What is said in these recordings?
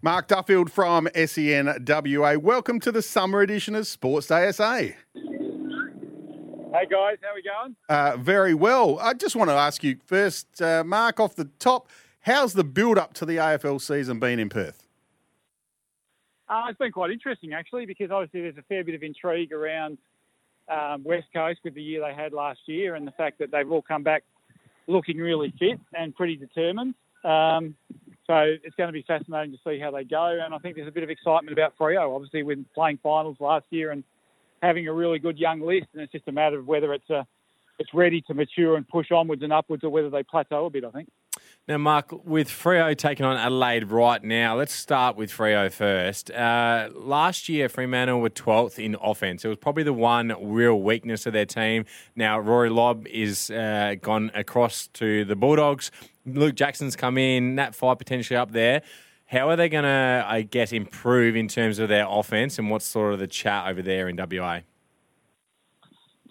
Mark Duffield from SENWA. Welcome to the summer edition of Sports Day SA. Hey guys, how we going? Uh, very well. I just want to ask you first, uh, Mark, off the top, how's the build up to the AFL season been in Perth? Uh, it's been quite interesting actually, because obviously there's a fair bit of intrigue around um, West Coast with the year they had last year, and the fact that they've all come back looking really fit and pretty determined. Um, so it's going to be fascinating to see how they go. And I think there's a bit of excitement about Freo, obviously, with playing finals last year and having a really good young list. And it's just a matter of whether it's a, it's ready to mature and push onwards and upwards, or whether they plateau a bit. I think. Now, Mark, with Freo taking on Adelaide right now, let's start with Freo first. Uh, last year, Fremantle were 12th in offence. It was probably the one real weakness of their team. Now, Rory Lobb is uh, gone across to the Bulldogs. Luke Jackson's come in, Nat Fyfe potentially up there. How are they going to, I guess, improve in terms of their offense and what's sort of the chat over there in WA?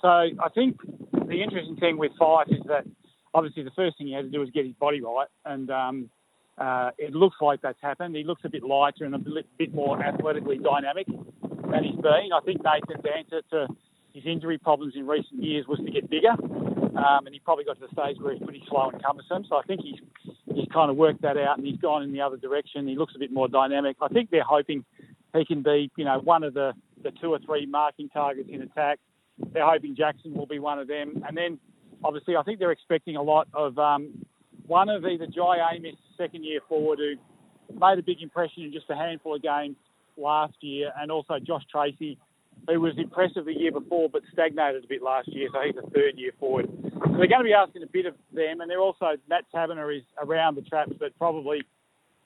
So I think the interesting thing with Fyfe is that obviously the first thing he had to do was get his body right, and um, uh, it looks like that's happened. He looks a bit lighter and a bit more athletically dynamic than he's been. I think Nathan's answer to his injury problems in recent years was to get bigger, um, and he probably got to the stage where he's pretty slow and cumbersome. So I think he's he's kind of worked that out and he's gone in the other direction. He looks a bit more dynamic. I think they're hoping he can be, you know, one of the, the two or three marking targets in attack. They're hoping Jackson will be one of them, and then obviously I think they're expecting a lot of um, one of either Jye Amiss, second year forward, who made a big impression in just a handful of games last year, and also Josh Treacy, who was impressive the year before but stagnated a bit last year, so he's a third year forward. So they're going to be asking a bit of them, and they're also Matt Taberner is around the traps, but probably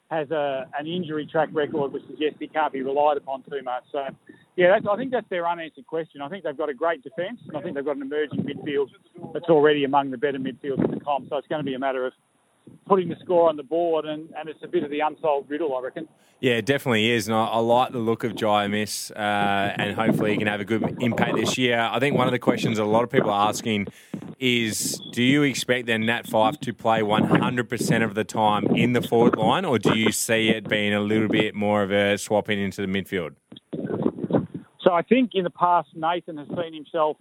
has a, an injury track record which suggests he can't be relied upon too much. So, yeah, I think that's their unanswered question. I think they've got a great defence, and I think they've got an emerging midfield that's already among the better midfields in the comp. So it's going to be a matter of putting the score on the board, and, and it's a bit of the unsolved riddle, I reckon. Yeah, it definitely is. And I, I like the look of Jye Amiss, uh, and hopefully he can have a good impact this year. I think one of the questions a lot of people are asking is do you expect then Nat Fyfe to play 100% of the time in the forward line, or do you see it being a little bit more of a swapping into the midfield? So I think in the past, Nathan has seen himself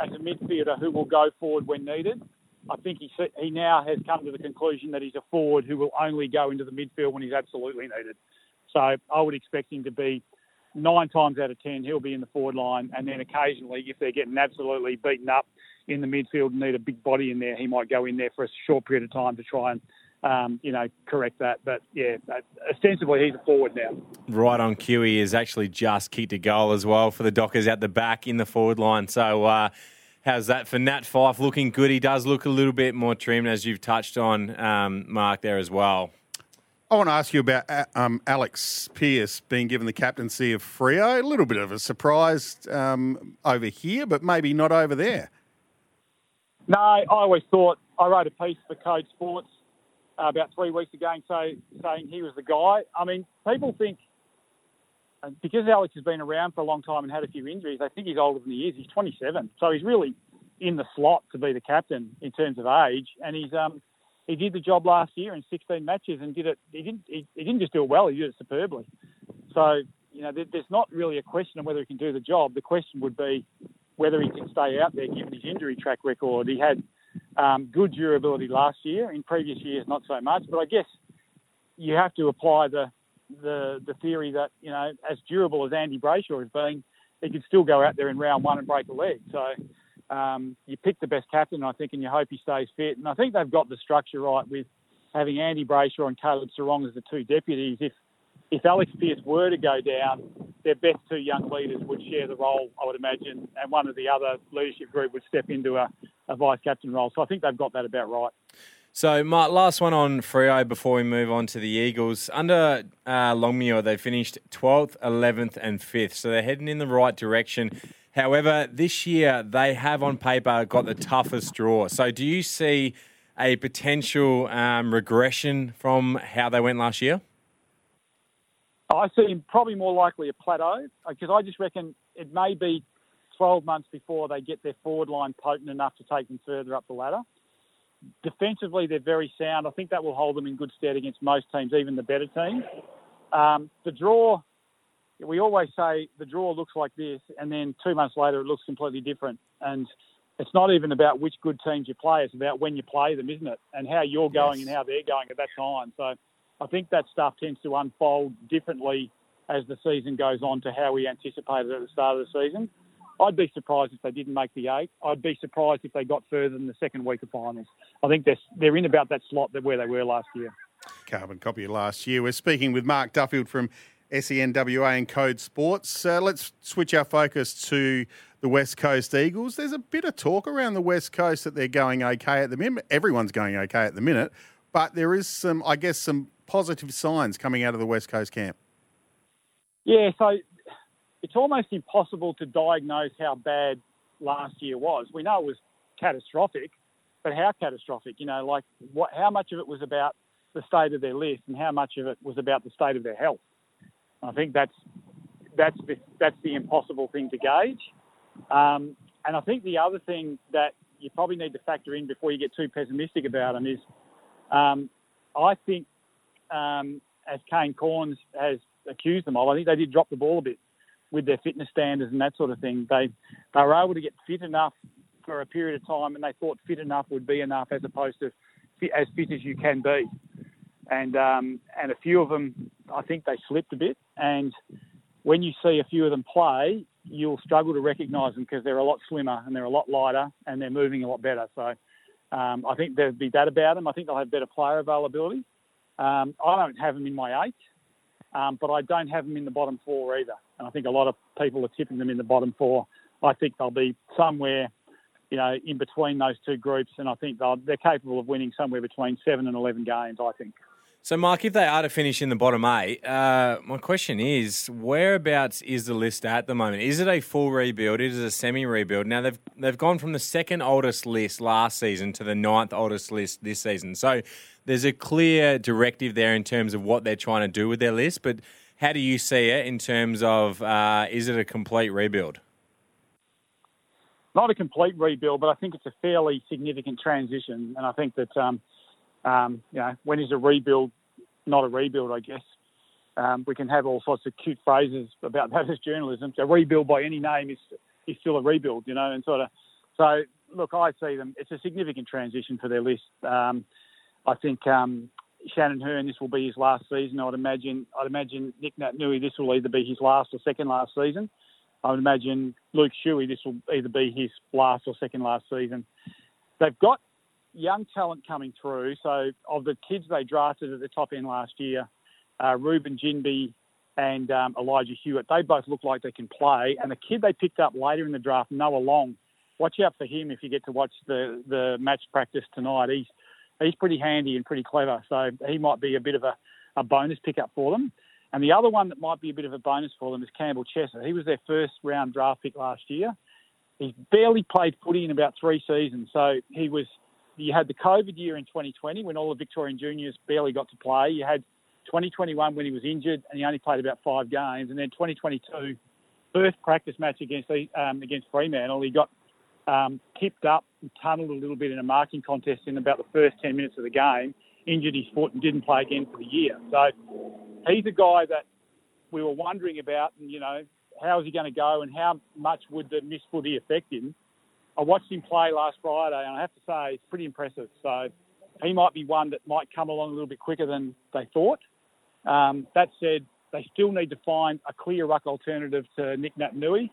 as a midfielder who will go forward when needed. I think he he now has come to the conclusion that he's a forward who will only go into the midfield when he's absolutely needed. So I would expect him to be nine times out of ten he'll be in the forward line, and then occasionally if they're getting absolutely beaten up in the midfield and need a big body in there, he might go in there for a short period of time to try and um, you know, correct that. But yeah, ostensibly he's a forward now. Right on cue, he has actually just kicked a goal as well for the Dockers at the back in the forward line. So uh, How's that for Nat Fyfe? Looking good. He does look a little bit more trimmed, as you've touched on, um, Mark, there as well. I want to ask you about uh, um, Alex Pearce being given the captaincy of Freo. A little bit of a surprise um, over here, but maybe not over there. No, I always thought I wrote a piece for Code Sports uh, about three weeks ago saying he was the guy. I mean, people think and because Alex has been around for a long time and had a few injuries, I think he's older than he is. He's 27, so he's really in the slot to be the captain in terms of age. And he's um, he did the job last year in 16 matches and did it. He didn't he, he didn't just do it well; he did it superbly. So you know, there, there's not really a question of whether he can do the job. The question would be whether he can stay out there given his injury track record. He had um, good durability last year. In previous years, not so much. But I guess you have to apply the the the theory that you know, as durable as Andy Brayshaw has been, he could still go out there in round one and break a leg. So um, you pick the best captain, I think, and you hope he stays fit. And I think they've got the structure right with having Andy Brayshaw and Caleb Serong as the two deputies. If if Alex Pearce were to go down, their best two young leaders would share the role, I would imagine, and one of the other leadership group would step into a, a vice captain role. So I think they've got that about right. So, Mark, last one on Freo before we move on to the Eagles. Under uh, Longmuir, they finished 12th, 11th, and 5th. So they're heading in the right direction. However, this year they have on paper got the toughest draw. So, do you see a potential um, regression from how they went last year? I see probably more likely a plateau because I just reckon it may be 12 months before they get their forward line potent enough to take them further up the ladder. Defensively, they're very sound. I think that will hold them in good stead against most teams, even the better teams. Um, the draw, we always say the draw looks like this, and then two months later it looks completely different. And it's not even about which good teams you play; it's about when you play them, isn't it? And how you're going yes. and how they're going at that time. So I think that stuff tends to unfold differently as the season goes on to how we anticipated at the start of the season. I'd be surprised if they didn't make the eight. I'd be surprised if they got further than the second week of finals. I think they're, they're in about that slot where they were last year. Carbon copy of last year. We're speaking with Mark Duffield from SENWA and Code Sports. Uh, let's switch our focus to the West Coast Eagles. There's a bit of talk around the West Coast that they're going okay at the minute. Everyone's going okay at the minute, but there is some, I guess, some positive signs coming out of the West Coast camp. Yeah, so it's almost impossible to diagnose how bad last year was. We know it was catastrophic, but how catastrophic? You know, like what? How much of it was about the state of their list, and how much of it was about the state of their health? I think that's that's the, that's the impossible thing to gauge. Um, and I think the other thing that you probably need to factor in before you get too pessimistic about them is, um, I think, um, as Kane Cornes has accused them of, I think they did drop the ball a bit with their fitness standards and that sort of thing. They they were able to get fit enough for a period of time, and they thought fit enough would be enough, as opposed to fit, as fit as you can be. And um, and a few of them, I think they slipped a bit. And when you see a few of them play, you'll struggle to recognise them because they're a lot slimmer and they're a lot lighter and they're moving a lot better. So um, I think there'd be that about them. I think they'll have better player availability. Um, I don't have them in my eight, um, but I don't have them in the bottom four either. And I think a lot of people are tipping them in the bottom four. I think they'll be somewhere, you know, in between those two groups, and I think they're capable of winning somewhere between seven and eleven games. I think. So, Mark, if they are to finish in the bottom eight, uh, my question is, whereabouts is the list at the moment? Is it a full rebuild? Is it a semi-rebuild? Now they've they've gone from the second oldest list last season to the ninth oldest list this season. So there's a clear directive there in terms of what they're trying to do with their list. But how do you see it in terms of uh, is it a complete rebuild? Not a complete rebuild, but I think it's a fairly significant transition, and I think that. Um, um, you know, when is a rebuild not a rebuild? I guess um, we can have all sorts of cute phrases about that as journalism. A rebuild by any name is is still a rebuild, you know, and sort of. So look, I see them. It's a significant transition for their list. Um, I think um, Shannon Hurn, this will be his last season. I'd imagine. I'd imagine Nic Naitanui, this will either be his last or second last season. I would imagine Luke Shuey, this will either be his last or second last season. They've got young talent coming through. So of the kids they drafted at the top end last year, uh, Reuben Ginbey and um, Elijah Hewitt, they both look like they can play. And the kid they picked up later in the draft, Noah Long, watch out for him if you get to watch the, the match practice tonight. He's he's pretty handy and pretty clever, so he might be a bit of a, a bonus pickup for them. And the other one that might be a bit of a bonus for them is Campbell Chesser. He was their first round draft pick last year. He's barely played footy in about three seasons, so he was you had the COVID year in 2020 when all the Victorian juniors barely got to play. You had 2021 when he was injured and he only played about five games, and then 2022 first practice match against um, against Fremantle, he got um, tipped up tunneled a little bit in a marking contest in about the first 10 minutes of the game, injured his foot and didn't play again for the year. So he's a guy that we were wondering about, and you know, how is he going to go and how much would the missed footy affect him? I watched him play last Friday, and I have to say, it's pretty impressive. So he might be one that might come along a little bit quicker than they thought. Um, that said, they still need to find a clear ruck alternative to Nic Naitanui.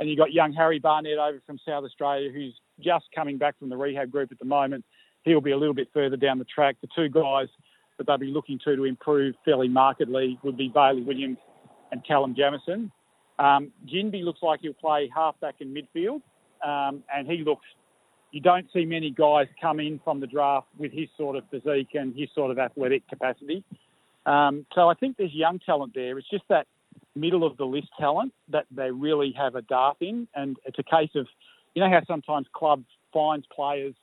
And you've got young Harry Barnett over from South Australia, who's just coming back from the rehab group at the moment. He'll be a little bit further down the track. The two guys that they'll be looking to to improve fairly markedly would be Bailey Williams and Callum Jamieson. Um, Ginbey looks like he'll play halfback in midfield um, and he looks you don't see many guys come in from the draft with his sort of physique and his sort of athletic capacity. Um, so I think there's young talent there. It's just that middle of the list talent that they really have a dart in, and it's a case of, you know how sometimes clubs finds players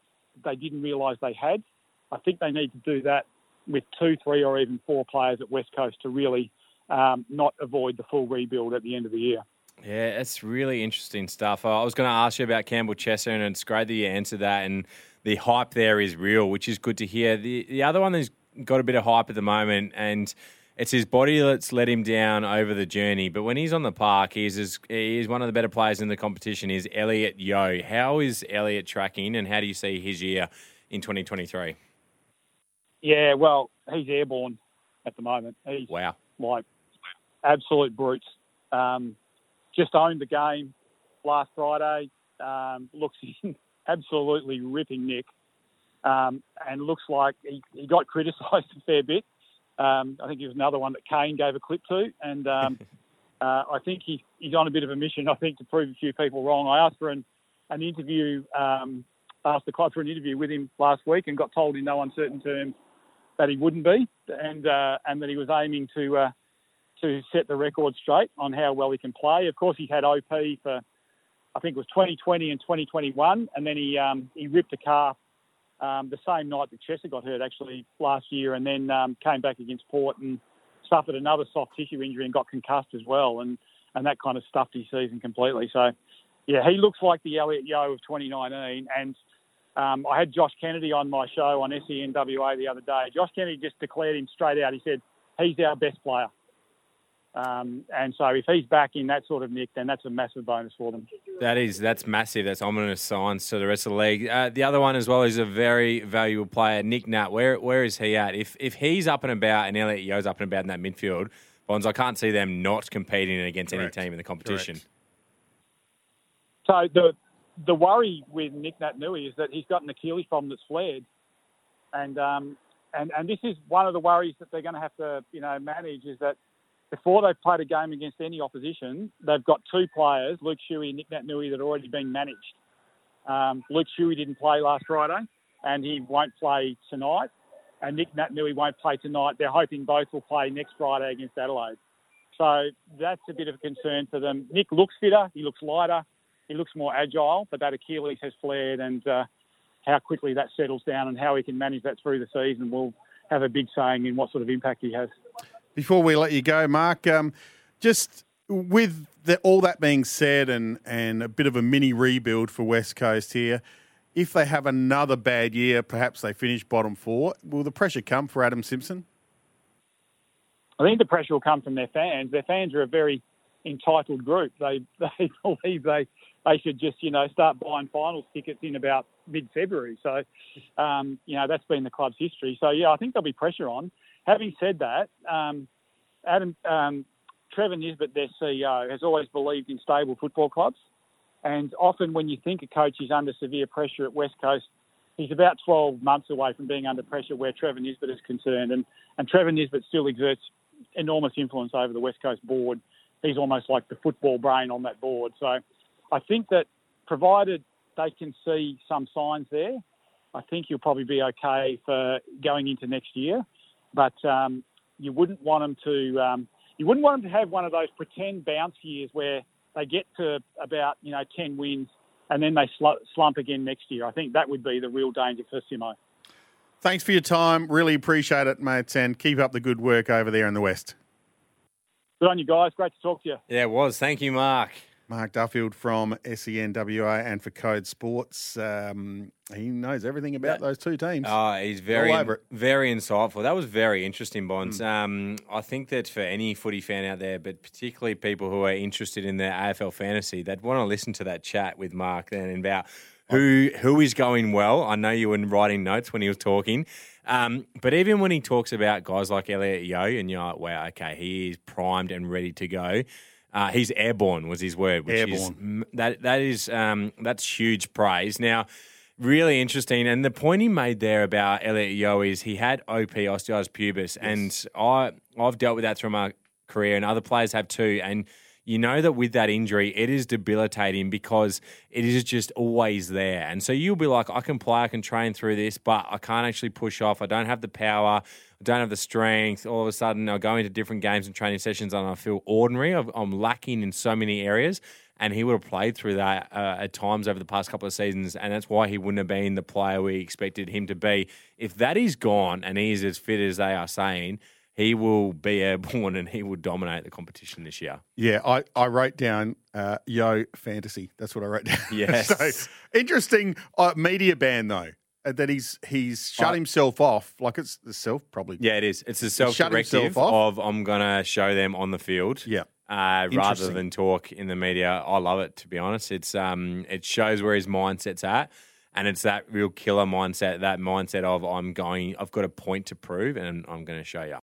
they didn't realise they had. I think they need to do that with two, three, or even four players at West Coast to really um, not avoid the full rebuild at the end of the year. Yeah, that's really interesting stuff. I was going to ask you about Campbell Chesser, and it's great that you answered that. And the hype there is real, which is good to hear. The the other one that's got a bit of hype at the moment, and it's his body that's let him down over the journey. But when he's on the park, he's as, he's one of the better players in the competition. Is Elliot Yeo? How is Elliot tracking, and how do you see his year in 2023? Yeah, well, he's airborne at the moment. He's wow, like absolute brutes. Um, just owned the game last Friday. Um, looks absolutely ripping Nick, um, and looks like he, he got criticised a fair bit. Um, I think he was another one that Kane gave a clip to, and um, uh, I think he, he's on a bit of a mission. I think to prove a few people wrong. I asked for an, an interview, um, asked the club for an interview with him last week, and got told in no uncertain terms that he wouldn't be, and uh, and that he was aiming to uh, to set the record straight on how well he can play. Of course, he's had OP for I think it was 2020 and 2021, and then he um, he ripped a calf um, the same night that Chesser got hurt actually last year, and then um, came back against Port and suffered another soft tissue injury and got concussed as well, and and that kind of stuffed his season completely. So, yeah, he looks like the Elliot Yeo of 2019, and. Um, I had Josh Kennedy on my show on SENWA the other day. Josh Kennedy just declared him straight out. He said, he's our best player. Um, and so if he's back in that sort of nick, then that's a massive bonus for them. That is, that's massive. That's ominous signs to the rest of the league. Uh, the other one as well is a very valuable player, Nic Nat. Where where is he at? If if he's up and about and Elliot Yeo's up and about in that midfield, Bonds, I can't see them not competing against Correct. any team in the competition. Correct. So the the worry with Nic Naitanui is that he's got an Achilles problem that's flared, and um, and and this is one of the worries that they're going to have to you know manage is that before they've played a game against any opposition, they've got two players, Luke Shuey and Nic Naitanui, that are already being managed. Um, Luke Shuey didn't play last Friday, and he won't play tonight. And Nic Naitanui won't play tonight. They're hoping both will play next Friday against Adelaide. So that's a bit of a concern for them. Nick looks fitter. He looks lighter. He looks more agile, but that Achilles has flared, and uh, how quickly that settles down and how he can manage that through the season will have a big saying in what sort of impact he has. Before we let you go, Mark, um, just with the, all that being said and, and a bit of a mini rebuild for West Coast here, if they have another bad year, perhaps they finish bottom four, will the pressure come for Adam Simpson? I think the pressure will come from their fans. Their fans are a very entitled group. They they believe they they should just you know start buying finals tickets in about mid February. So um, you know that's been the club's history. So yeah, I think there'll be pressure on. Having said that, um, Adam um, Trevor Nisbett, their CEO, has always believed in stable football clubs. And often, when you think a coach is under severe pressure at West Coast, he's about 12 months away from being under pressure where Trevor Nisbett is concerned. And, and Trevor Nisbett still exerts enormous influence over the West Coast board. He's almost like the football brain on that board. So I think that provided they can see some signs there, I think you'll probably be okay for going into next year but um, you wouldn't want them to um, you wouldn't want them to have one of those pretend bounce years where they get to about you know ten wins and then they slump again next year. I think that would be the real danger for Simo. Thanks for your time. Really appreciate it, mates, and keep up the good work over there in the West. Good on you guys. Great to talk to you. Yeah, it was. Thank you, Mark. Mark Duffield from SENWA and for Code Sports. Um, he knows everything about those two teams. Oh, he's very, very insightful. That was very interesting, Bonds. Mm. Um, I think that for any footy fan out there, but particularly people who are interested in the AFL fantasy, they'd want to listen to that chat with Mark then about who who is going well. I know you were writing notes when he was talking. Um, but even when he talks about guys like Elliot Yeo, and you're like, wow, okay, he is primed and ready to go. Uh, he's airborne was his word. Which airborne. Is, that that is um, that's huge praise. Now, really interesting, and the point he made there about Elliot Yeo is he had OP osteitis pubis, yes. and I I've dealt with that through my career, and other players have too, and you know that with that injury, it is debilitating because it is just always there. And so you'll be like, I can play, I can train through this, but I can't actually push off. I don't have the power. I don't have the strength. All of a sudden, I go into different games and training sessions and I feel ordinary. I'm lacking in so many areas and he would have played through that uh, at times over the past couple of seasons, and that's why he wouldn't have been the player we expected him to be. If that is gone and he is as fit as they are saying, he will be airborne and he will dominate the competition this year. Yeah, I, I wrote down uh, Yeo Fantasy. That's what I wrote down. Yes. so interesting uh, media ban though. uh, That he's he's shut himself off, like it's the self probably. Yeah, it is. It's a self-directive himself off? of I'm going to show them on the field. Yeah. Uh, rather than talk in the media, I love it to be honest. It's um, it shows where his mindset's at, and it's that real killer mindset, that mindset of I'm going, I've got a point to prove, and I'm going to show you.